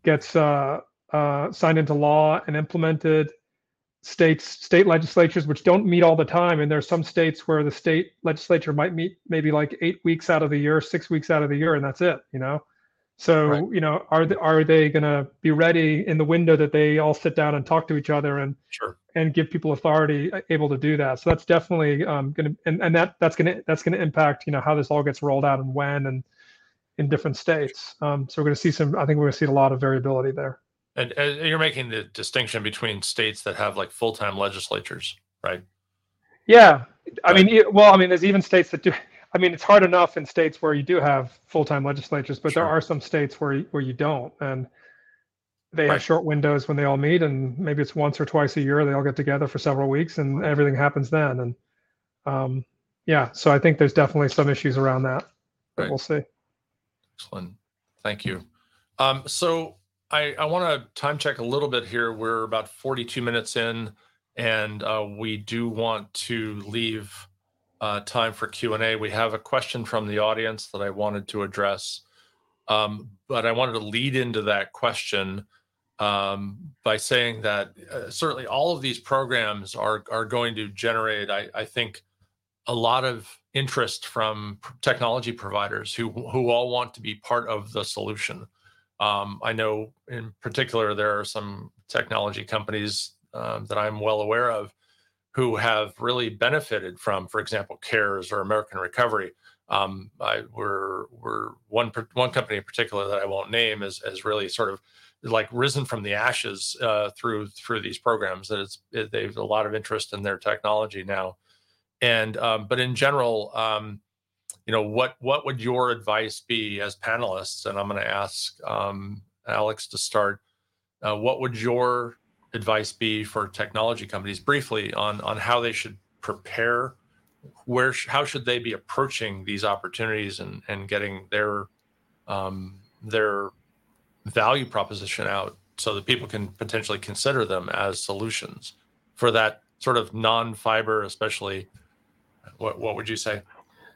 gets uh, uh, signed into law and implemented, states state legislatures which don't meet all the time and there's some states where the state legislature might meet maybe like eight weeks out of the year six weeks out of the year and that's it you know so right. you know are they, are they going to be ready in the window that they all sit down and talk to each other and sure. and give people authority uh, able to do that so that's definitely um, going to and, and that that's going to that's going to impact you know how this all gets rolled out and when and in different states um, so we're going to see some i think we're going to see a lot of variability there and, and you're making the distinction between states that have like full-time legislatures, right? Yeah, I mean, well, I mean, there's even states that do. I mean, it's hard enough in states where you do have full-time legislatures, but sure. there are some states where where you don't, and they right. have short windows when they all meet, and maybe it's once or twice a year they all get together for several weeks, and everything happens then. And um, yeah, so I think there's definitely some issues around that, but right. we'll see. Excellent, thank you. Um, so I, I want to time check a little bit here. We're about 42 minutes in, and uh, we do want to leave uh, time for Q&A. We have a question from the audience that I wanted to address, um, but I wanted to lead into that question um, by saying that uh, certainly all of these programs are, are going to generate, I, I think, a lot of interest from technology providers who, who all want to be part of the solution. Um, I know in particular there are some technology companies um, that I'm well aware of who have really benefited from, for example, CARES or American Recovery. Um, I we're we're one one company in particular that I won't name is has really sort of like risen from the ashes uh, through through these programs. That it's it, they've a lot of interest in their technology now, and um, but in general, um, you know what what would your advice be as panelists? And i'm going to ask um, alex to start. Uh, what would your advice be for technology companies briefly on on how they should prepare? Where how should they be approaching these opportunities and and getting their um, their value proposition out so that people can potentially consider them as solutions? For that sort of non-fiber especially what what would you say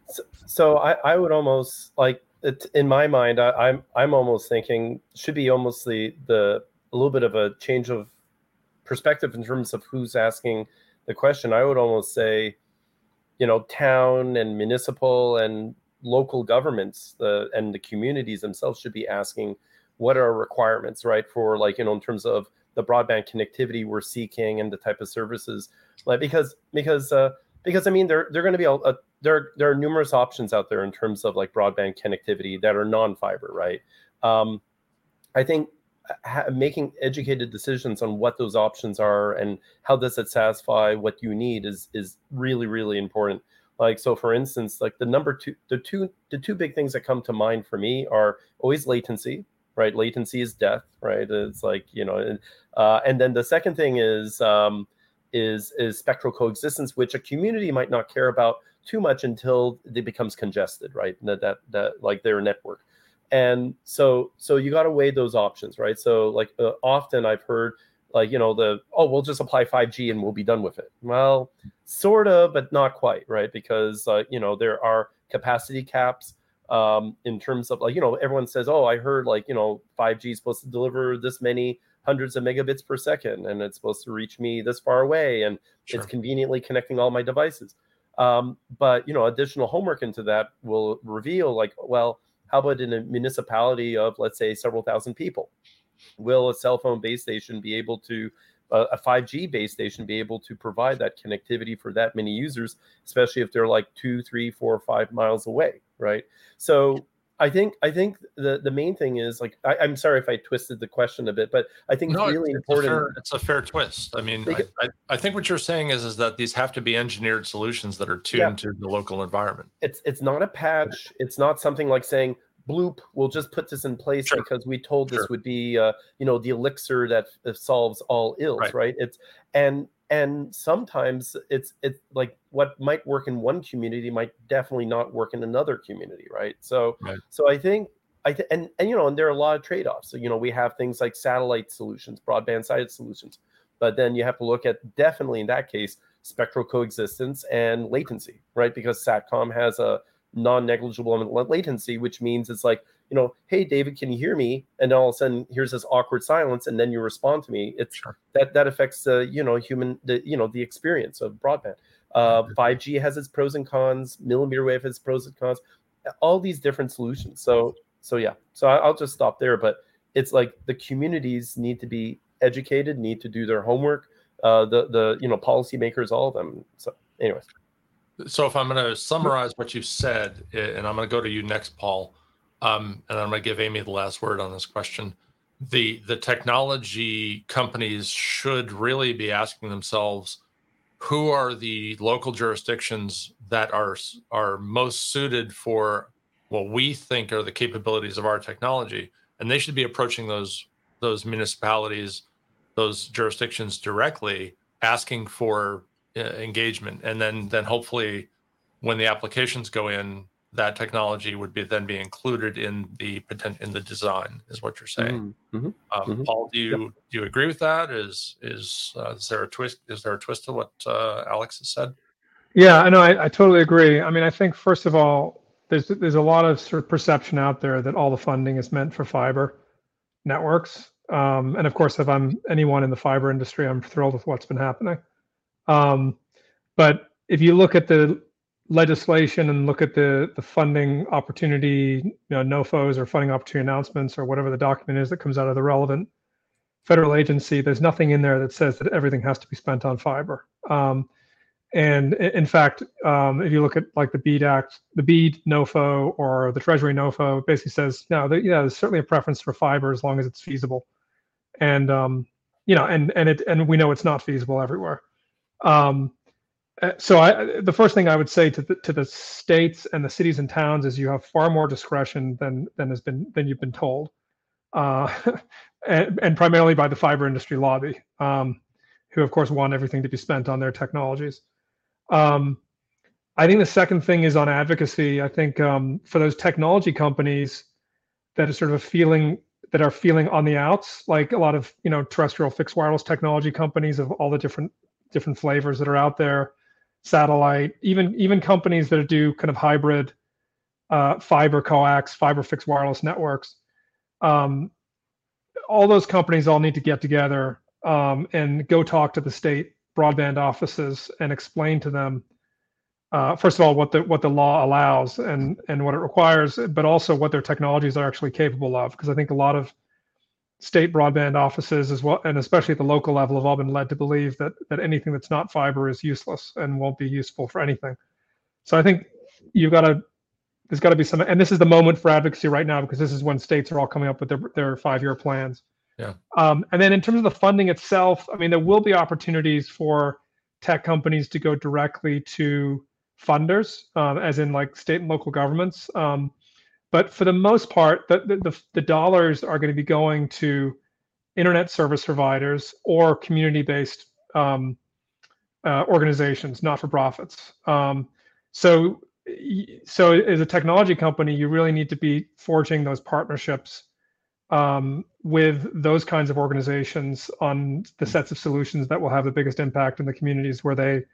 so, so I, I would almost like it, in my mind I, I'm I'm almost thinking should be almost the the a little bit of a change of perspective in terms of who's asking the question. I would almost say, you know, town and municipal and local governments and the communities themselves should be asking what are requirements, right? For like, you know, in terms of the broadband connectivity we're seeking and the type of services. Like because because uh because I mean there are going to be a, a there there are numerous options out there in terms of like broadband connectivity that are non-fiber, right? Um, I think ha- making educated decisions on what those options are and how does it satisfy what you need is is really really important. Like so, for instance, like the number two, the two the two big things that come to mind for me are always latency, right? Latency is death, right? It's like you know, uh, and then the second thing is um, is is spectral coexistence, which a community might not care about too much until it becomes congested, right? That that, that like their network, and so so you got to weigh those options, right? So like uh, often I've heard like you know the oh we'll just apply 5G and we'll be done with it. Well, sort of, but not quite, right? Because uh, you know there are capacity caps um, in terms of like you know everyone says oh I heard like you know 5G is supposed to deliver this many hundreds of megabits per second and it's supposed to reach me this far away and sure. it's conveniently connecting all my devices um, but you know additional homework into that will reveal like well how about in a municipality of let's say several thousand people? Will a cell phone base station be able to uh, a 5g base station be able to provide that connectivity for that many users especially if they're like two three four five miles away right? So I think I think the the main thing is like I, am sorry if I twisted the question a bit, but I think no, it's really it's important. A fair, it's a fair twist. I mean, I, I, I, think what you're saying is is that these have to be engineered solutions that are tuned yeah. to the local environment. It's it's not a patch. It's not something like saying bloop we'll just put this in place sure. because we told this would be uh, you know the elixir that solves all ills right. right it's and and sometimes it's it's like what might work in one community might definitely not work in another community right? So right. so i think i th- and and you know and there are a lot of trade-offs. So you know we have things like satellite solutions broadband sided solutions but then you have to look at definitely in that case spectral coexistence and latency right? Because satcom has a non-negligible latency which means it's like you know, hey David, can you hear me? And all of a sudden here's this awkward silence, and then you respond to me. It's sure. that that affects the uh, you know human the you know the experience of broadband. Uh, 5G has its pros and cons. Millimeter wave has pros and cons. All these different solutions. So so yeah. So I, will just stop there. But it's like the communities need to be educated, need to do their homework. Uh, the the you know policymakers, all of them. So anyways. So if I'm going to summarize what you said, and I'm going to go to you next, Paul um, and I'm going to give Amy the last word on this question. The the technology companies should really be asking themselves, who are the local jurisdictions that are are most suited for what we think are the capabilities of our technology, and they should be approaching those those municipalities, those jurisdictions directly, asking for uh, engagement, and then then hopefully, when the applications go in, that technology would be then be included in the potential in the design is what you're saying. Mm-hmm. Um, mm-hmm. paul do you yep. do you agree with that? Is is uh, is there a twist is there a twist to what uh, alex has said? Yeah i know I, I totally agree. I mean i think first of all there's there's a lot of sort of perception out there that all the funding is meant for fiber networks. Um, and of course if i'm anyone in the fiber industry i'm thrilled with what's been happening. Um, but if you look at the legislation and look at the the funding opportunity, you know, NOFOs or funding opportunity announcements or whatever the document is that comes out of the relevant federal agency, there's nothing in there that says that everything has to be spent on fiber. Um, and in fact, um, if you look at like the BEAD Act, the BEAD NOFO or the Treasury NOFO, basically says no, the, yeah, there's certainly a preference for fiber as long as it's feasible. And um, you know, and and it and we know it's not feasible everywhere. Um, so I, the first thing I would say to the, to the states and the cities and towns is you have far more discretion than than has been than you've been told, uh, and, and, primarily by the fiber industry lobby, um, who of course want everything to be spent on their technologies. Um, I think the second thing is on advocacy. I think um, for those technology companies that are sort of feeling that are feeling on the outs, like a lot of you know terrestrial fixed wireless technology companies of all the different different flavors that are out there satellite, even even companies that do kind of hybrid uh, fiber coax, fiber fixed wireless networks. Um, all those companies all need to get together um, and go talk to the state broadband offices and explain to them uh, first of all what the what the law allows and and what it requires, but also what their technologies are actually capable of. Because I think a lot of state broadband offices as well, and especially at the local level, have all been led to believe that that anything that's not fiber is useless and won't be useful for anything. So I think you've got to there's got to be some, and this is the moment for advocacy right now because this is when states are all coming up with their their five year plans. Yeah. Um, and then in terms of the funding itself, I mean, there will be opportunities for tech companies to go directly to funders, um, as in like state and local governments. Um, but for the most part, the, the, the dollars are going to be going to internet service providers or community-based um, uh, organizations, not for profits. Um, so, so as a technology company, you really need to be forging those partnerships um, with those kinds of organizations on the sets of solutions that will have the biggest impact in the communities where they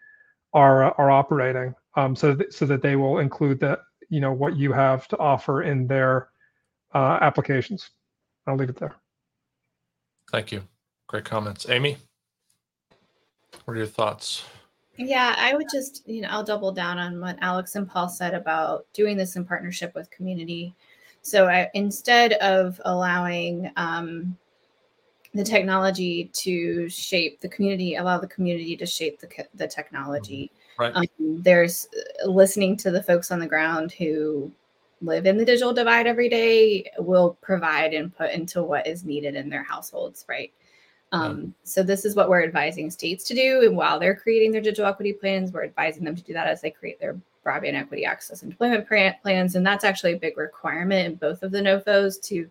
are are operating. Um, so th- so that they will include that you know what you have to offer in their uh, applications. I'll leave it there. Thank you. Great comments, Amy. What are your thoughts? Yeah, I would just, you know, I'll double down on what Alex and Paul said about doing this in partnership with community. So I, instead of allowing um, the technology to shape the community, allow the community to shape the, the technology. Right. Um, there's uh, listening to the folks on the ground who live in the digital divide every day will provide input into what is needed in their households, right? Um, so this is what we're advising states to do. And while they're creating their digital equity plans, we're advising them to do that as they create their broadband equity access and deployment plans. And that's actually a big requirement in both of the NOFOs to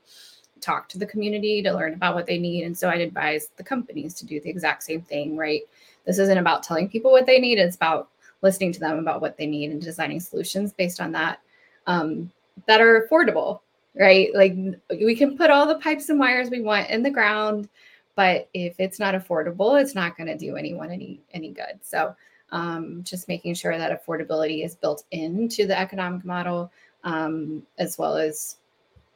talk to the community to learn about what they need. And so I'd advise the companies to do the exact same thing, right? This isn't about telling people what they need, it's about listening to them about what they need and designing solutions based on that um, that are affordable, right? Like we can put all the pipes and wires we want in the ground but if it's not affordable it's not going to do anyone any any good. So um, just making sure that affordability is built into the economic model um, as well as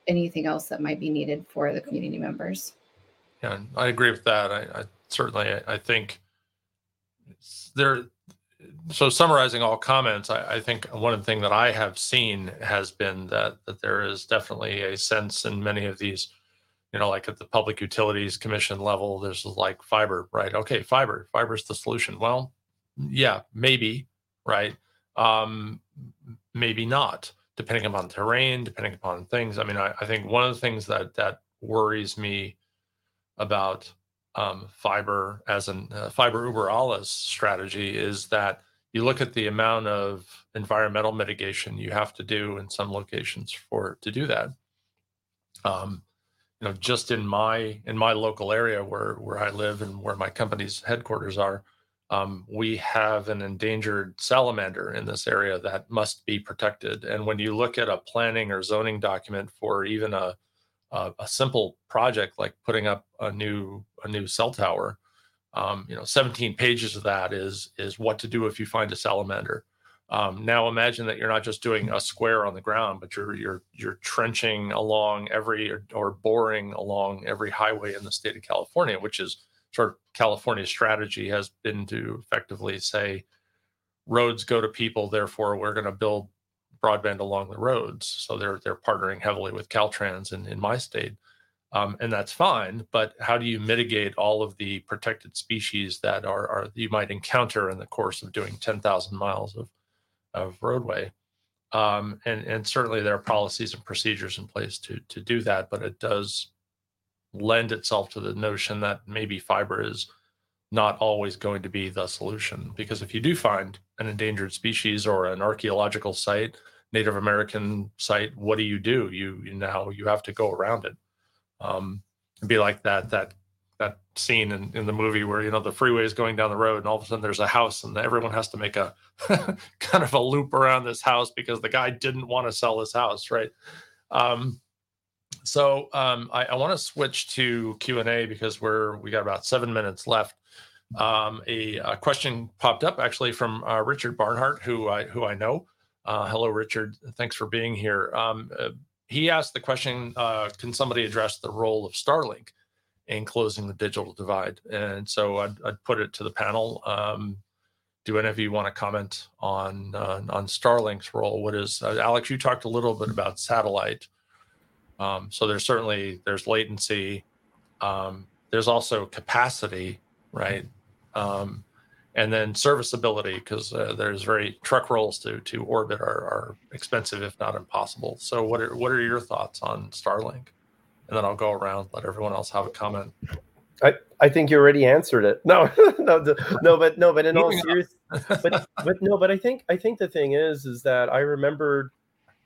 anything else that might be needed for the community members. Yeah i agree with that. I, I certainly I, I, think there so summarizing all comments I, I, think one things that i have seen has been that that there is definitely a sense in many of these you know, like at the Public Utilities Commission level, there's like fiber, right? Okay, fiber, fiber is the solution. Well, yeah, maybe, right? Um, maybe not, depending upon terrain, depending upon things. I mean, I, I think one of the things that that worries me about um, fiber as an uh, fiber uber alles strategy is that you look at the amount of environmental mitigation you have to do in some locations for to do that. Um, you know just in my in my local area where where i live and where my company's headquarters are um, we have an endangered salamander in this area that must be protected and when you look at a planning or zoning document for even a a, simple project like putting up a new a new cell tower um, you know 17 pages of that is is what to do if you find a salamander. Um, now imagine that you're not just doing a square on the ground, but you're you're you're trenching along every or, or boring along every highway in the state of California, which is sort of California's strategy has been to effectively say roads go to people, therefore we're going to build broadband along the roads. So they're they're partnering heavily with Caltrans in, in my state. Um, and that's fine. But how do you mitigate all of the protected species that are, are you might encounter in the course of doing 10,000 miles of of roadway. Um, and, and certainly there are policies and procedures in place to, to do that, but it does lend itself to the notion that maybe fiber is not always going to be the solution. Because if you do find an endangered species or an archaeological site, Native American site, what do you do? You, you now you have to go around it. Um, be like that that that scene in, in the movie where you know the freeway is going down the road and all of a sudden there's a house and everyone has to make a kind of a loop around this house because the guy didn't want to sell his house right um, so um, i, I want to switch to q&a because we're we got about seven minutes left um, a, a, question popped up actually from uh, richard barnhart who i who i know uh, hello richard thanks for being here um, uh, he asked the question uh, can somebody address the role of starlink in closing the digital divide. And so I'd, I'd put it to the panel. Um, do any of you want to comment on uh, on Starlink's role? What is uh, Alex? You talked a little bit about satellite. Um, so there's certainly there's latency. Um, there's also capacity, right? Um, and then serviceability because uh, there's very truck rolls to to orbit are, are expensive if not impossible. So what are what are your thoughts on Starlink? and then I'll go around, let everyone else have a comment. I, I think you already answered it. No, no, no, but no, but in all seriousness, but but no, but I think I think the thing is, is that I remembered,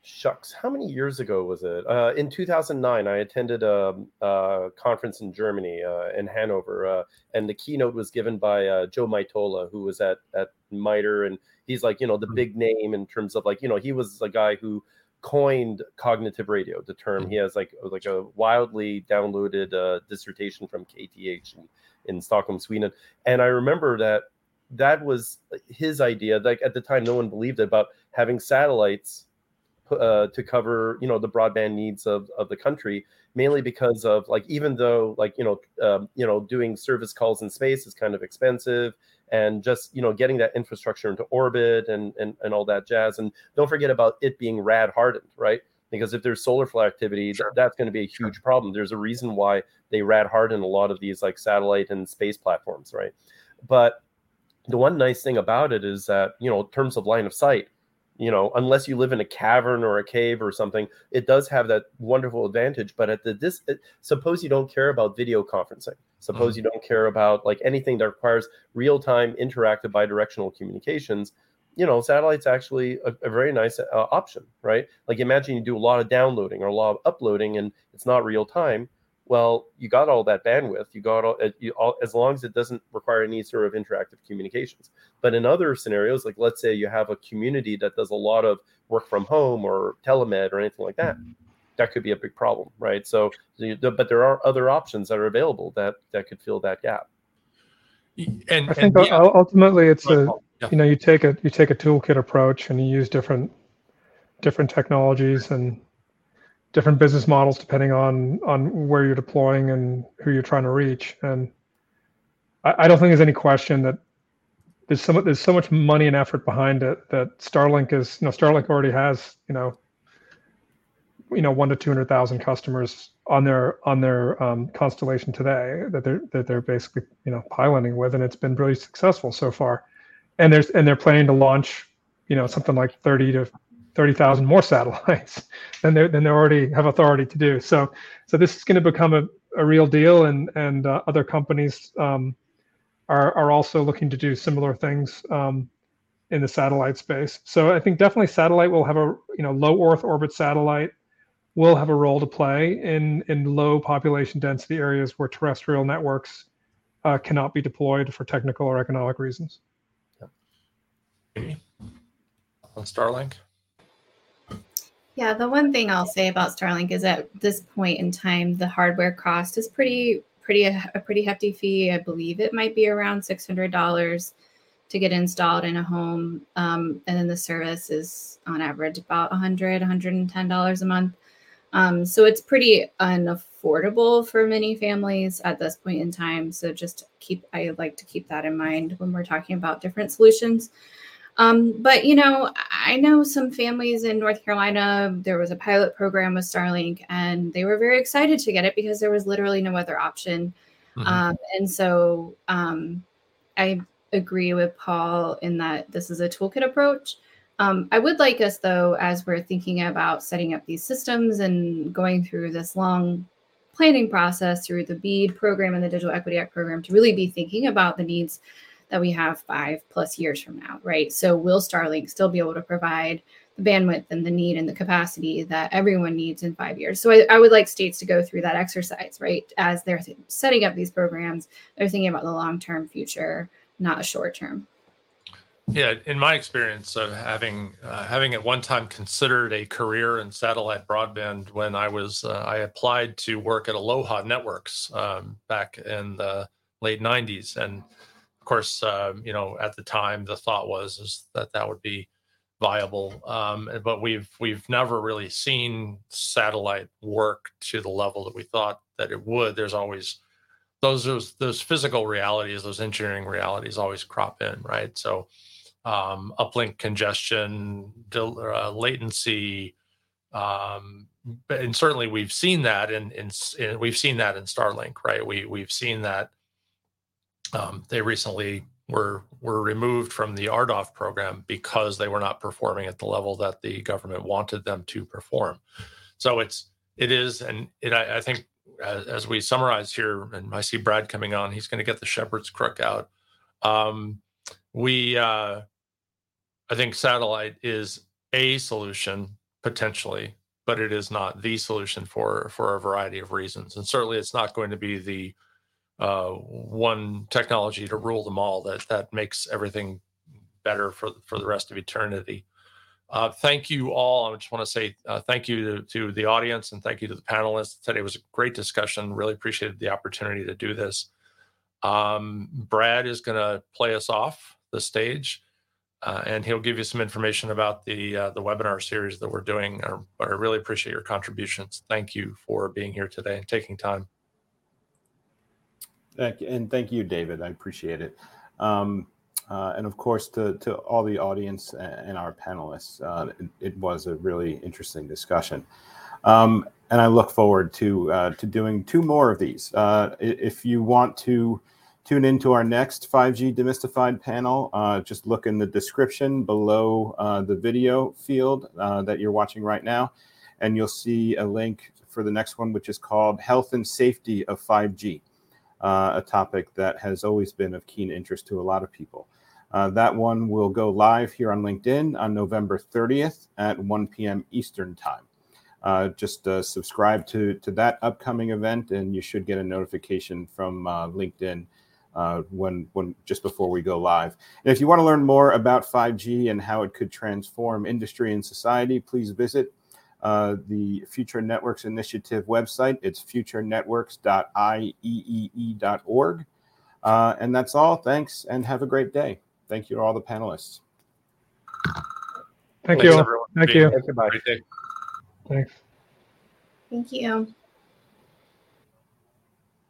shucks, how many years ago was it? Uh, in 2009, I attended a, a conference in Germany, uh, in Hanover, uh, and the keynote was given by uh, Joe Mitola, who was at at MITRE, and he's like, you know, the hmm. big name in terms of like, you know, he was a guy who coined cognitive radio the term he mm-hmm. has like like a wildly downloaded uh, dissertation from kth in, in stockholm sweden and i remember that that was his idea like at the time no one believed it about having satellites uh, to cover you know the broadband needs of, of the country mainly because of like even though like you know um, you know doing service calls in space is kind of expensive and just you know getting that infrastructure into orbit and and, and all that jazz and don't forget about it being rad hardened right because if there's solar flow activity sure. that's going to be a huge sure. problem there's a reason why they rad harden a lot of these like satellite and space platforms right but the one nice thing about it is that you know in terms of line of sight you know, unless you live in a cavern or a cave or something, it does have that wonderful advantage. But at the this, suppose you don't care about video conferencing. Suppose mm-hmm. you don't care about like anything that requires real time interactive bidirectional communications. You know, satellite's actually a, a very nice uh, option, right? Like imagine you do a lot of downloading or a lot of uploading, and it's not real time well, you got all that bandwidth. You got all, you, all, as long as it doesn't require any sort of interactive communications. But in other scenarios, like let's say you have a community that does a lot of work from home or telemed or anything like that, that could be a big problem, right? So, but there are other options that are available that that could fill that gap. And I think and, yeah. ultimately it's a yeah. you know you take a you take a toolkit approach and you use different different technologies and different business models depending on on where you're deploying and who you're trying to reach. And I, I don't think there's any question that there's so there's so much money and effort behind it that Starlink is you know Starlink already has you know you know one to two hundred thousand customers on their on their um, constellation today that they're that they're basically you know piloting with, and it's been really successful so far. And there's and they're planning to launch you know something like 30 to 30,000 more satellites than they than they already have authority to do. So so this is going to become a, a real deal, and and uh, other companies um, are are also looking to do similar things um, in the satellite space. So I think definitely satellite will have a you know low Earth orbit satellite will have a role to play in in low population density areas where terrestrial networks uh, cannot be deployed for technical or economic reasons. Yeah. On Starlink. Yeah, the one thing I'll say about Starlink is at this point in time, the hardware cost is pretty, pretty a pretty hefty fee. I believe it might be around six hundred dollars to get installed in a home, um, and then the service is on average about 100 110 dollars a month. Um, so it's pretty unaffordable for many families at this point in time. So just keep I like to keep that in mind when we're talking about different solutions. Um, but you know, I know some families in North Carolina. There was a pilot program with Starlink, and they were very excited to get it because there was literally no other option. Mm-hmm. Um, and so, um, I agree with Paul in that this is a toolkit approach. Um, I would like us, though, as we're thinking about setting up these systems and going through this long planning process through the BEAD program and the Digital Equity Act program, to really be thinking about the needs that we have five plus years from now, right? So will Starlink still be able to provide the bandwidth and the need and the capacity that everyone needs in five years? So I, I would like states to go through that exercise, right? As they're th- setting up these programs, they're thinking about the long term future, not a short term. Yeah, in my experience of having uh, having at one time considered a career in satellite broadband, when I was uh, I applied to work at Aloha Networks um, back in the late '90s, and of course, um, you know, at the time, the thought was is that that would be viable. Um, but we've we've never really seen satellite work to the level that we thought that it would. There's always those those, those physical realities, those engineering realities, always crop in, right? So, um, uplink congestion, uh, latency, um, and certainly we've seen that in, in, in we've seen that in Starlink, right? We we've seen that um, they recently were were removed from the RDOF program because they were not performing at the level that the government wanted them to perform. So it's it is, and it, I, I think as, as, we summarize here, and I see Brad coming on, he's going to get the shepherd's crook out. Um, we, uh, I think, satellite is a solution potentially, but it is not the solution for for a variety of reasons, and certainly it's not going to be the uh, one technology to rule them all that that makes everything better for for the rest of eternity. Uh, thank you all. I just want to say uh, thank you to, to, the audience and thank you to the panelists. Today was a great discussion. Really appreciated the opportunity to do this. Um, Brad is going to play us off the stage, uh, and he'll give you some information about the uh, the webinar series that we're doing. I, I really appreciate your contributions. Thank you for being here today and taking time. And thank you, David. I appreciate it. Um, uh, and of course, to, to all the audience and our panelists, uh, it, it, was a really interesting discussion. Um, and I look forward to uh, to doing two more of these. Uh, if you want to Tune into our next 5G Demystified panel. Uh, just look in the description below uh, the video field that you're watching right now, and you'll see a link for the next one, which is called Health and Safety of 5G, uh, a topic that has always been of keen interest to a lot of people. Uh, that one will go live here on LinkedIn on November 30th at 1 p.m. Eastern Time. Uh, just uh, subscribe to, to that upcoming event, and you should get a notification from uh, LinkedIn uh, when, when just before we go live. And if you want to learn more about 5G and how it could transform industry and society, please visit uh, the Future Networks Initiative website. It's futurenetworks.ieee.org. Uh, and that's all. Thanks and have a great day. Thank you to all the panelists. Thank Thanks, you. everyone, Thank you. Thank you. Bye. Thanks. Thank you.